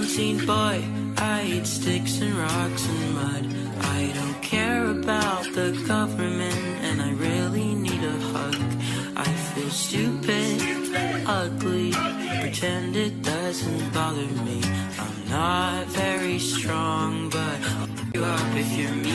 unseen boy. I eat sticks and rocks and mud. I don't care about the government, and I really need a hug. I feel stupid, ugly, pretend it doesn't bother me. I'm not very strong, but I'll you up if you're me.